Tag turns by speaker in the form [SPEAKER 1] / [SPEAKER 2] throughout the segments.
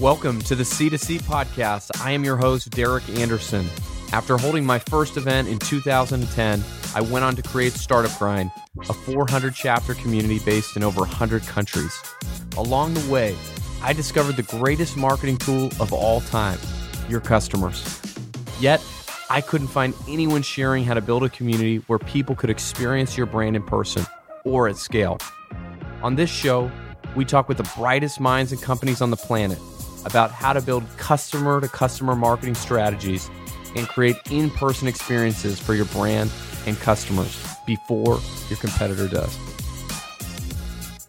[SPEAKER 1] Welcome to the C2C podcast. I am your host, Derek Anderson. After holding my first event in 2010, I went on to create Startup Grind, a 400 chapter community based in over 100 countries. Along the way, I discovered the greatest marketing tool of all time your customers. Yet, I couldn't find anyone sharing how to build a community where people could experience your brand in person or at scale. On this show, we talk with the brightest minds and companies on the planet about how to build customer to customer marketing strategies and create in person experiences for your brand and customers before your competitor does.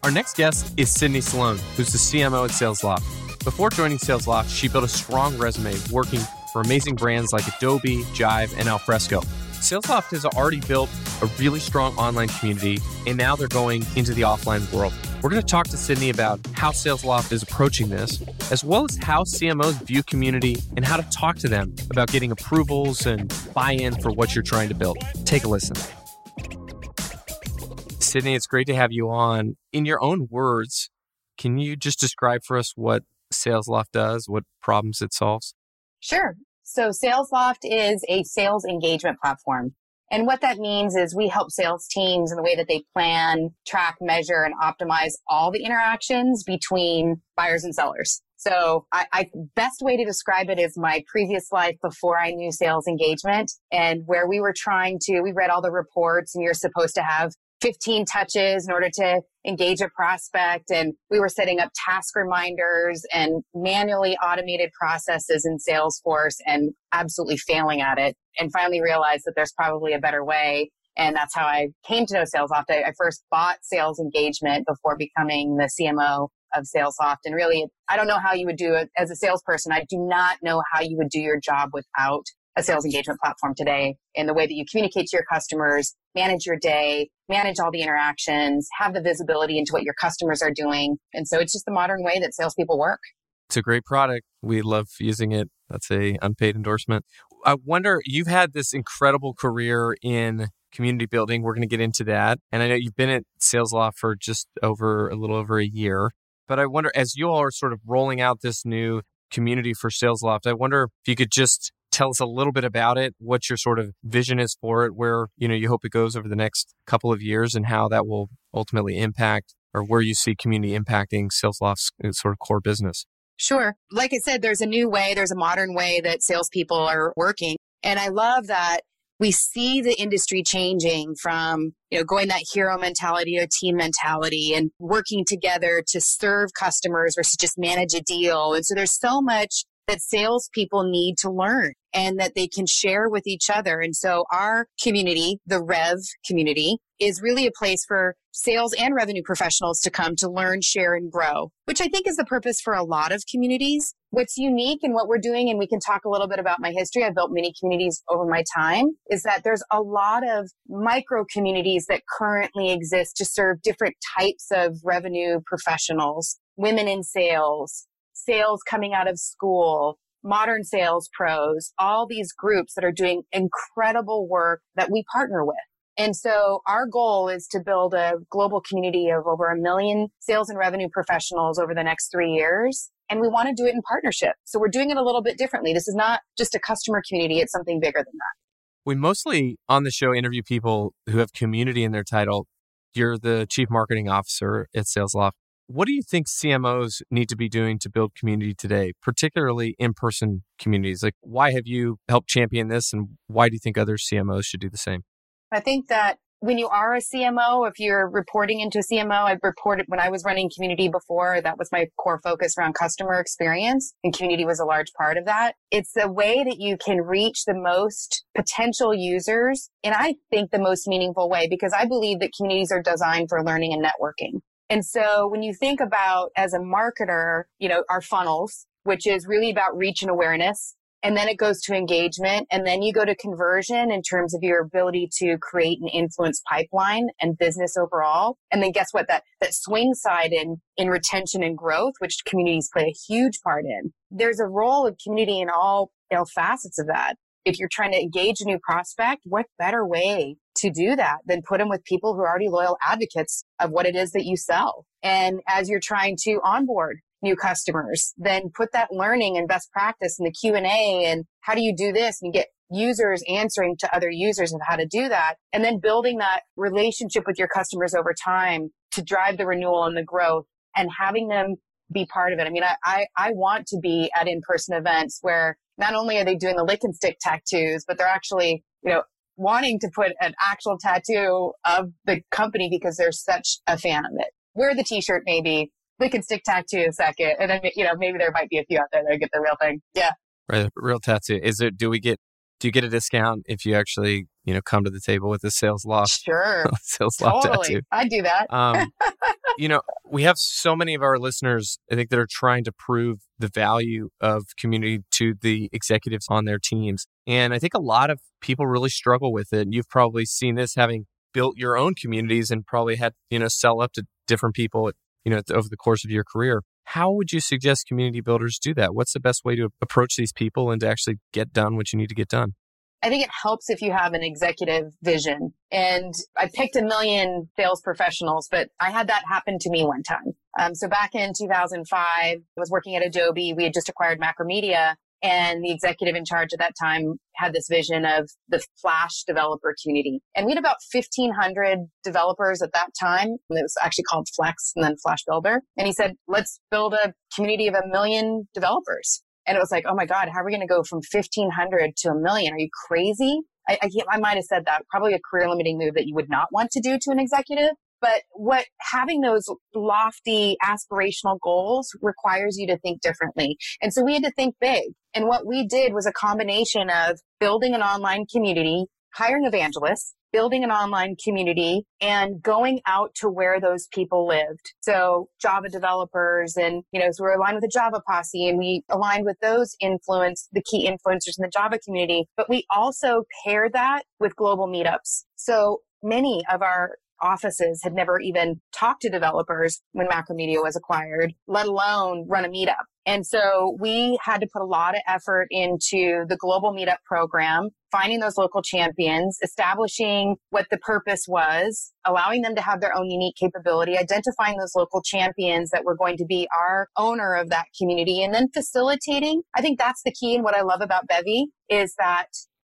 [SPEAKER 1] Our next guest is Sydney Sloan, who's the CMO at SalesLoft. Before joining SalesLoft, she built a strong resume working for amazing brands like Adobe, Jive, and Alfresco. SalesLoft has already built a really strong online community, and now they're going into the offline world. We're going to talk to Sydney about how SalesLoft is approaching this, as well as how CMOs view community and how to talk to them about getting approvals and buy in for what you're trying to build. Take a listen. Sydney, it's great to have you on. In your own words, can you just describe for us what SalesLoft does, what problems it solves?
[SPEAKER 2] Sure. So SalesLoft is a sales engagement platform. And what that means is we help sales teams in the way that they plan, track, measure, and optimize all the interactions between buyers and sellers. So I, I, best way to describe it is my previous life before I knew sales engagement and where we were trying to, we read all the reports and you're supposed to have 15 touches in order to engage a prospect. And we were setting up task reminders and manually automated processes in Salesforce and absolutely failing at it. And finally realized that there's probably a better way. And that's how I came to know SalesLoft. I, I first bought sales engagement before becoming the CMO of SalesLoft. And really, I don't know how you would do it as a salesperson. I do not know how you would do your job without a sales engagement platform today in the way that you communicate to your customers, manage your day, manage all the interactions, have the visibility into what your customers are doing. And so it's just the modern way that salespeople work.
[SPEAKER 1] It's a great product. We love using it. That's a unpaid endorsement. I wonder, you've had this incredible career in community building. We're going to get into that. And I know you've been at SalesLoft for just over a little over a year. But I wonder, as you all are sort of rolling out this new community for SalesLoft, I wonder if you could just tell us a little bit about it, what your sort of vision is for it, where, you know, you hope it goes over the next couple of years and how that will ultimately impact or where you see community impacting SalesLoft's uh, sort of core business.
[SPEAKER 2] Sure. Like I said, there's a new way, there's a modern way that salespeople are working. And I love that we see the industry changing from, you know, going that hero mentality to team mentality and working together to serve customers versus just manage a deal. And so there's so much that salespeople need to learn and that they can share with each other. And so our community, the Rev community, is really a place for sales and revenue professionals to come to learn, share, and grow, which I think is the purpose for a lot of communities. What's unique and what we're doing, and we can talk a little bit about my history. I've built many communities over my time, is that there's a lot of micro communities that currently exist to serve different types of revenue professionals, women in sales, sales coming out of school, modern sales pros, all these groups that are doing incredible work that we partner with. And so our goal is to build a global community of over a million sales and revenue professionals over the next three years. And we want to do it in partnership. So we're doing it a little bit differently. This is not just a customer community. It's something bigger than that.
[SPEAKER 1] We mostly on the show interview people who have community in their title. You're the chief marketing officer at SalesLoft. What do you think CMOs need to be doing to build community today, particularly in person communities? Like, why have you helped champion this, and why do you think other CMOs should do the same?
[SPEAKER 2] I think that when you are a CMO, if you're reporting into a CMO, I've reported when I was running community before, that was my core focus around customer experience and community was a large part of that. It's a way that you can reach the most potential users. And I think the most meaningful way because I believe that communities are designed for learning and networking. And so when you think about as a marketer, you know, our funnels, which is really about reach and awareness, and then it goes to engagement and then you go to conversion in terms of your ability to create an influence pipeline and business overall. And then guess what? That that swing side in in retention and growth which communities play a huge part in. There's a role of community in all you know facets of that. If you're trying to engage a new prospect, what better way to do that than put them with people who are already loyal advocates of what it is that you sell? And as you're trying to onboard new customers, then put that learning and best practice in the Q&A and how do you do this and get users answering to other users of how to do that and then building that relationship with your customers over time to drive the renewal and the growth and having them be part of it. I mean, I, I, I want to be at in-person events where not only are they doing the lick and stick tattoos, but they're actually, you know, wanting to put an actual tattoo of the company because they're such a fan of it. Wear the t-shirt maybe, lick can stick tattoo a second, and then, you know, maybe there might be a few out there that get the real thing. Yeah.
[SPEAKER 1] Right. Real tattoo. Is it, do we get, do you get a discount if you actually, you know, come to the table with a SalesLoft?
[SPEAKER 2] Sure. SalesLoft
[SPEAKER 1] totally. tattoo.
[SPEAKER 2] I'd do that. um,
[SPEAKER 1] you know, we have so many of our listeners, I think, that are trying to prove the value of community to the executives on their teams. And I think a lot of people really struggle with it. And you've probably seen this having built your own communities and probably had, you know, sell up to different people, you know, over the course of your career. How would you suggest community builders do that? What's the best way to approach these people and to actually get done what you need to get done?
[SPEAKER 2] I think it helps if you have an executive vision. And I picked a million sales professionals, but I had that happen to me one time. Um, so back in 2005, I was working at Adobe. We had just acquired Macromedia and the executive in charge at that time had this vision of the Flash developer community. And we had about 1500 developers at that time. It was actually called Flex and then Flash Builder. And he said, let's build a community of a million developers. And it was like, oh my God, how are we going to go from 1500 to a million? Are you crazy? I, I, I might have said that. Probably a career limiting move that you would not want to do to an executive. But what having those lofty aspirational goals requires you to think differently. And so we had to think big. And what we did was a combination of building an online community, hiring evangelists, building an online community and going out to where those people lived. So Java developers and, you know, so we're aligned with the Java posse and we aligned with those influence, the key influencers in the Java community, but we also pair that with global meetups. So many of our offices had never even talked to developers when Macromedia was acquired, let alone run a meetup. And so we had to put a lot of effort into the global meetup program, finding those local champions, establishing what the purpose was, allowing them to have their own unique capability, identifying those local champions that were going to be our owner of that community, and then facilitating. I think that's the key. And what I love about Bevy is that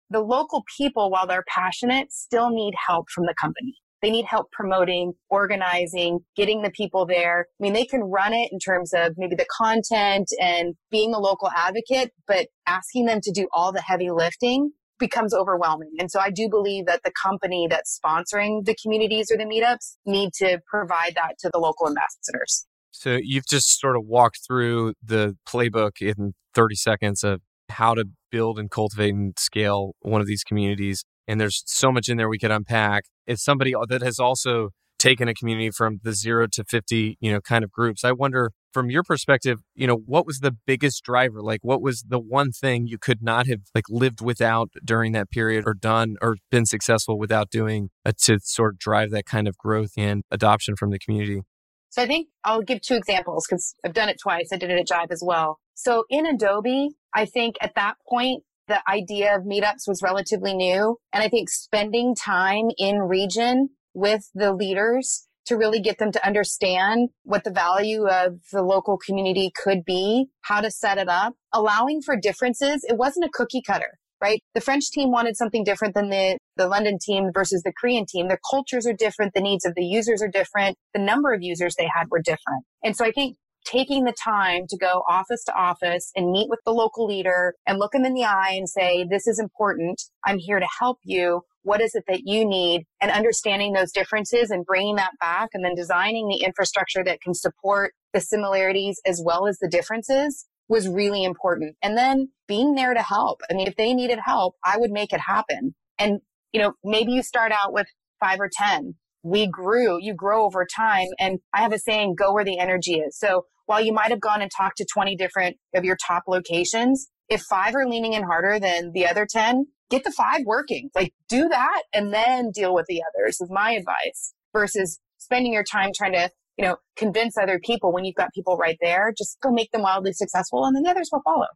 [SPEAKER 2] the local people, while they're passionate, still need help from the company. They need help promoting, organizing, getting the people there. I mean, they can run it in terms of maybe the content and being a local advocate, but asking them to do all the heavy lifting becomes overwhelming. And so I do believe that the company that's sponsoring the communities or the meetups need to provide that to the local ambassadors.
[SPEAKER 1] So you've just sort of walked through the playbook in 30 seconds of how to build and cultivate and scale one of these communities and there's so much in there we could unpack. It's somebody that has also taken a community from the zero to 50, you know, kind of groups. I wonder from your perspective, you know, what was the biggest driver? Like what was the one thing you could not have like lived without during that period or done or been successful without doing uh, to sort of drive that kind of growth and adoption from the community?
[SPEAKER 2] So I think I'll give two examples because I've done it twice. I did it at Jive as well. So in Adobe, I think at that point, the idea of meetups was relatively new. And I think spending time in region with the leaders to really get them to understand what the value of the local community could be, how to set it up, allowing for differences. It wasn't a cookie cutter, right? The French team wanted something different than the, the London team versus the Korean team. Their cultures are different. The needs of the users are different. The number of users they had were different. And so I think taking the time to go office to office and meet with the local leader and look them in the eye and say, this is important. I'm here to help you. What is it that you need? And understanding those differences and bringing that back and then designing the infrastructure that can support the similarities as well as the differences was really important. And then being there to help. I mean, if they needed help, I would make it happen. And, you know, maybe you start out with five or 10 we grew, you grow over time. And I have a saying, go where the energy is. So while you might have gone and talked to 20 different of your top locations, if five are leaning in harder than the other 10, get the five working. Like do that and then deal with the others is my advice versus spending your time trying to, you know, convince other people when you've got people right there. Just go make them wildly successful and then the others will follow.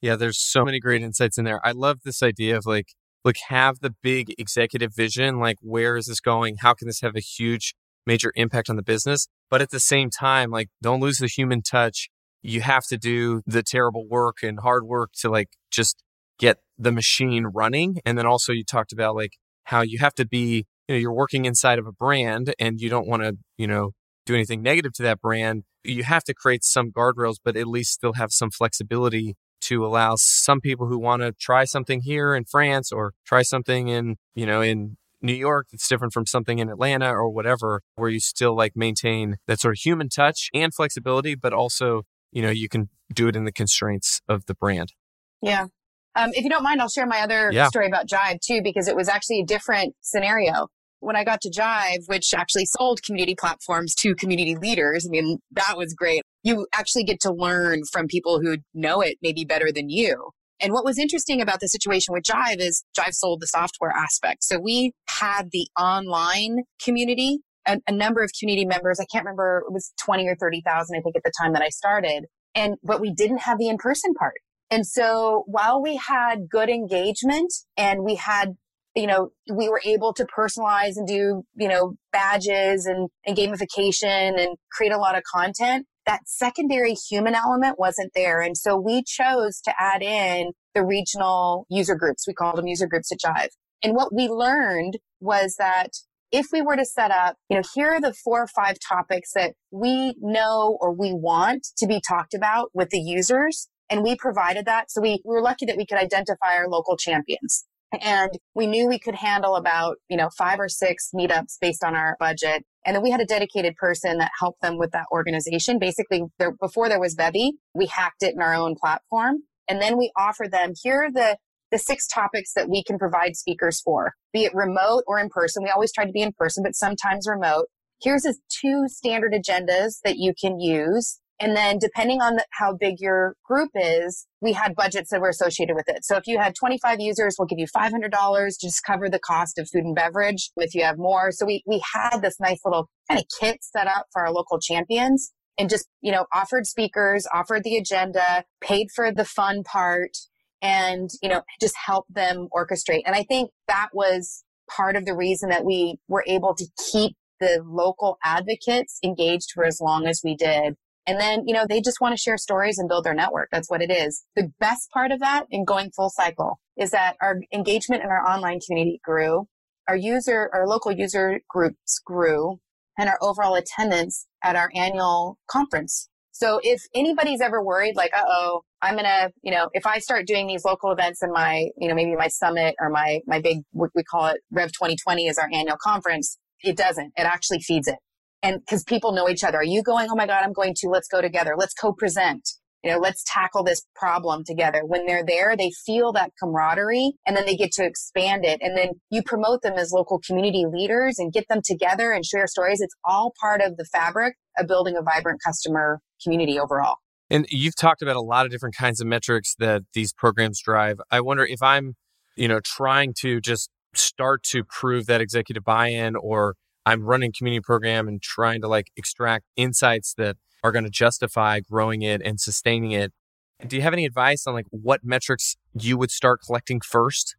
[SPEAKER 1] Yeah, there's so many great insights in there. I love this idea of like like have the big executive vision like where is this going how can this have a huge major impact on the business but at the same time like don't lose the human touch you have to do the terrible work and hard work to like just get the machine running. And then also you talked about like how you have to be, you know, you're working inside of a brand and you don't want to, you know, do anything negative to that brand. You have to create some guardrails, but at least still have some flexibility to allow some people who want to try something here in France or try something in, you know, in New York that's different from something in Atlanta or whatever, where you still like maintain that sort of human touch and flexibility, but also, you know, you can do it in the constraints of the brand.
[SPEAKER 2] Yeah. Um, if you don't mind, I'll share my other yeah. story about Jive too, because it was actually a different scenario. When I got to Jive, which actually sold community platforms to community leaders, I mean, that was great. You actually get to learn from people who know it maybe better than you. And what was interesting about the situation with Jive is Jive sold the software aspect. So we had the online community, a, a number of community members. I can't remember, it was 20 or 30,000, I think, at the time that I started. And, but we didn't have the in-person part. And so while we had good engagement and we had, you know, we were able to personalize and do, you know, badges and, and gamification and create a lot of content, that secondary human element wasn't there. And so we chose to add in the regional user groups. We called them user groups at Jive. And what we learned was that if we were to set up, you know, here are the four or five topics that we know or we want to be talked about with the users, and we provided that. So we, we were lucky that we could identify our local champions. And we knew we could handle about, you know, five or six meetups based on our budget. And then we had a dedicated person that helped them with that organization. Basically, there, before there was Bevy, we hacked it in our own platform. And then we offered them, here are the, the six topics that we can provide speakers for, be it remote or in person. We always try to be in person, but sometimes remote. Here's the two standard agendas that you can use. And then depending on the, how big your group is, we had budgets that were associated with it. So if you had 25 users, we'll give you $500 to just cover the cost of food and beverage if you have more. So we, we had this nice little kind of kit set up for our local champions and just, you know, offered speakers, offered the agenda, paid for the fun part and, you know, just help them orchestrate. And I think that was part of the reason that we were able to keep the local advocates engaged for as long as we did and then, you know, they just want to share stories and build their network. That's what it is. The best part of that in going full cycle is that our engagement in our online community grew. Our user, our local user groups grew and our overall attendance at our annual conference. So if anybody's ever worried, like, uh oh, I'm gonna, you know, if I start doing these local events in my, you know, maybe my summit or my, my big, we call it Rev 2020 is our annual conference, it doesn't. It actually feeds it and because people know each other. Are you going? Oh my God, I'm going to. Let's go together. Let's co-present. You know, let's tackle this problem together. When they're there, they feel that camaraderie and then they get to expand it. And then you promote them as local community leaders and get them together and share stories. It's all part of the fabric of building a vibrant customer community overall.
[SPEAKER 1] And you've talked about a lot of different kinds of metrics that these programs drive. I wonder if I'm, you know, trying to just start to prove that executive buy-in or I'm running community program and trying to like extract insights that are going to justify growing it and sustaining it. Do you have any advice on like what metrics you would start collecting first?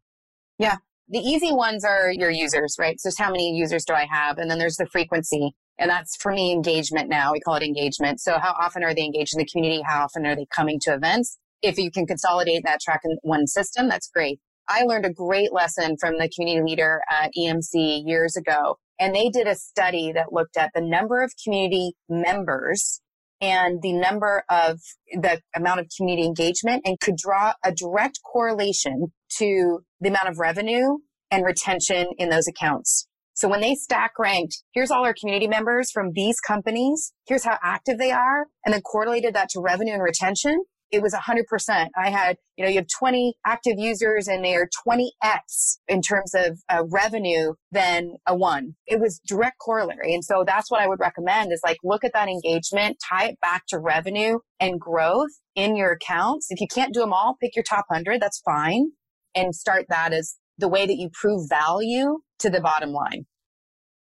[SPEAKER 2] Yeah. The easy ones are your users, right? So just how many users do I have? And then there's the frequency. And that's for me engagement now. We call it engagement. So how often are they engaged in the community? How often are they coming to events? If you can consolidate that track in one system, that's great. I learned a great lesson from the community leader at EMC years ago and they did a study that looked at the number of community members and the number of the amount of community engagement and could draw a direct correlation to the amount of revenue and retention in those accounts. So when they stack ranked, here's all our community members from these companies. Here's how active they are and then correlated that to revenue and retention it was 100%. I had, you know, you have 20 active users and they are 20x in terms of uh, revenue than a one. It was direct corollary. And so that's what I would recommend is like look at that engagement, tie it back to revenue and growth in your accounts. If you can't do them all, pick your top 100. That's fine. And start that as the way that you prove value to the bottom line.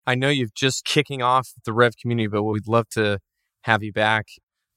[SPEAKER 1] I know you've just kicking off the Rev community, but we'd love to have you back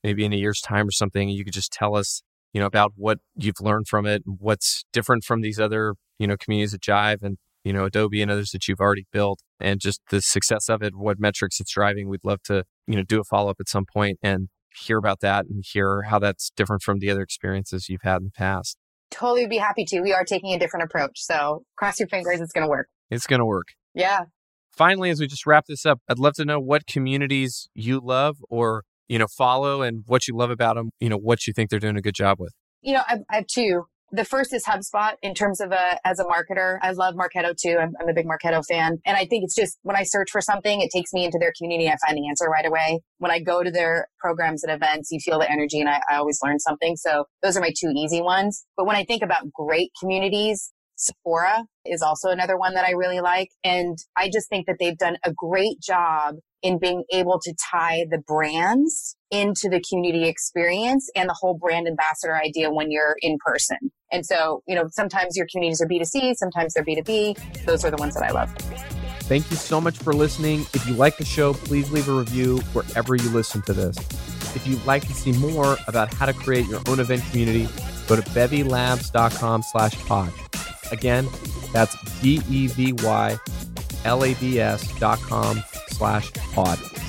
[SPEAKER 1] maybe in a year's time or something, you could just tell us, you know, about what you've learned from it, what's different from these other, you know, communities at Jive and, you know, Adobe and others that you've already built and just the success of it, what metrics it's driving. We'd love to, you know, do a follow up at some point and hear about that and hear how that's different from the other experiences you've had in the past.
[SPEAKER 2] Totally be happy to. We are taking a different approach. So cross your fingers, it's going to work.
[SPEAKER 1] It's going to work.
[SPEAKER 2] Yeah.
[SPEAKER 1] Finally, as we just wrap this up, I'd love to know what communities you love or, you know, follow and what you love about them, you know, what you think they're doing a good job with.
[SPEAKER 2] You know, I, have two. The first is HubSpot in terms of a, as a marketer. I love Marketo too. I'm, I'm, a big Marketo fan. And I think it's just when I search for something, it takes me into their community. I find the answer right away. When I go to their programs and events, you feel the energy and I, I always learn something. So those are my two easy ones. But when I think about great communities, Sephora is also another one that I really like. And I just think that they've done a great job in being able to tie the brands into the community experience and the whole brand ambassador idea when you're in person. And so, you know, sometimes your communities are B2C, sometimes they're B2B. Those are the ones that I love.
[SPEAKER 1] Thank you so much for listening. If you like the show, please leave a review wherever you listen to this. If you'd like to see more about how to create your own event community, go to bevylabs.com slash pod. Again, that's B-E-V-Y L-A-B-S dot com slash pod.